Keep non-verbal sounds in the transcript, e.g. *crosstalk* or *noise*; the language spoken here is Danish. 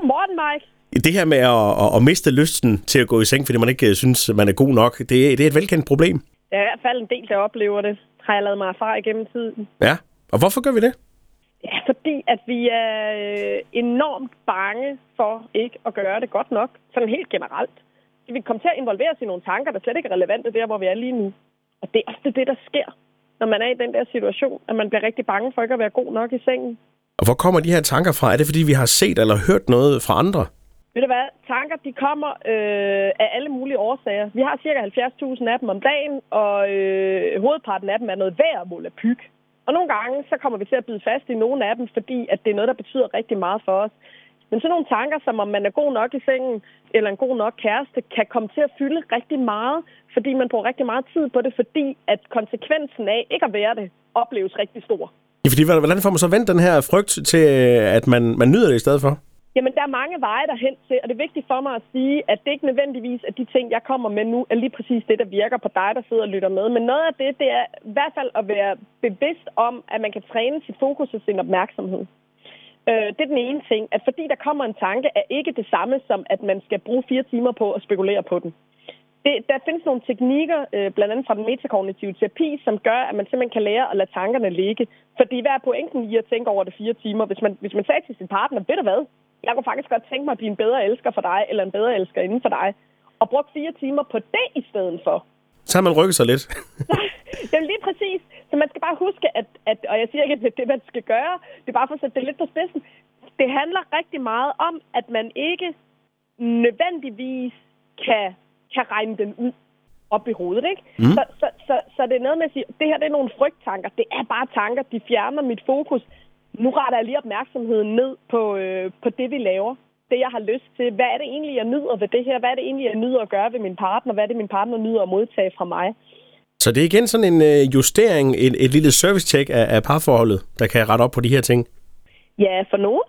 Godmorgen, Mike. Det her med at, at, at miste lysten til at gå i seng, fordi man ikke øh, synes, man er god nok, det, det er et velkendt problem. Der er i hvert fald en del, der oplever det. Har jeg lavet mig erfare igennem tiden. Ja, og hvorfor gør vi det? Ja, fordi at vi er øh, enormt bange for ikke at gøre det godt nok. Sådan helt generelt. Vi kommer til at involvere os i nogle tanker, der slet ikke er relevante der, hvor vi er lige nu. Og det er ofte det, der sker, når man er i den der situation, at man bliver rigtig bange for ikke at være god nok i sengen. Og hvor kommer de her tanker fra? Er det, fordi vi har set eller hørt noget fra andre? Ved du hvad? Tanker, de kommer øh, af alle mulige årsager. Vi har cirka 70.000 af dem om dagen, og øh, hovedparten af dem er noget værd at pyg. Og nogle gange, så kommer vi til at bide fast i nogle af dem, fordi at det er noget, der betyder rigtig meget for os. Men sådan nogle tanker, som om man er god nok i sengen, eller en god nok kæreste, kan komme til at fylde rigtig meget, fordi man bruger rigtig meget tid på det, fordi at konsekvensen af ikke at være det, opleves rigtig stor. Ja, fordi hvordan får man så vendt den her frygt til, øh, at man, man nyder det i stedet for? Jamen, der er mange veje derhen til, og det er vigtigt for mig at sige, at det ikke nødvendigvis er de ting, jeg kommer med nu, er lige præcis det, der virker på dig, der sidder og lytter med. Men noget af det, det er i hvert fald at være bevidst om, at man kan træne sit fokus og sin opmærksomhed. Øh, det er den ene ting, at fordi der kommer en tanke, er ikke det samme som, at man skal bruge fire timer på at spekulere på den. Det, der findes nogle teknikker, øh, blandt andet fra den metakognitive terapi, som gør, at man simpelthen kan lære at lade tankerne ligge. Fordi hvad er pointen i at tænke over det fire timer? Hvis man, hvis man sagde til sin partner, ved du hvad, jeg kunne faktisk godt tænke mig at blive en bedre elsker for dig, eller en bedre elsker inden for dig, og bruge fire timer på det i stedet for. Så har man rykket sig lidt. *laughs* er lige præcis. Så man skal bare huske, at, at og jeg siger ikke, at det er det, man skal gøre, det er bare for at sætte det lidt på spidsen. Det handler rigtig meget om, at man ikke nødvendigvis kan, kan regne den ud op i hovedet, ikke? Mm. Så, så, så, så det er noget med at sige, det her det er nogle frygttanker. Det er bare tanker, de fjerner mit fokus nu retter jeg lige opmærksomheden ned på, øh, på det, vi laver. Det, jeg har lyst til. Hvad er det egentlig, jeg nyder ved det her? Hvad er det egentlig, jeg nyder at gøre ved min partner? Hvad er det, min partner nyder at modtage fra mig? Så det er igen sådan en øh, justering, et, et lille service-check af, af parforholdet, der kan rette op på de her ting? Ja, for nogen.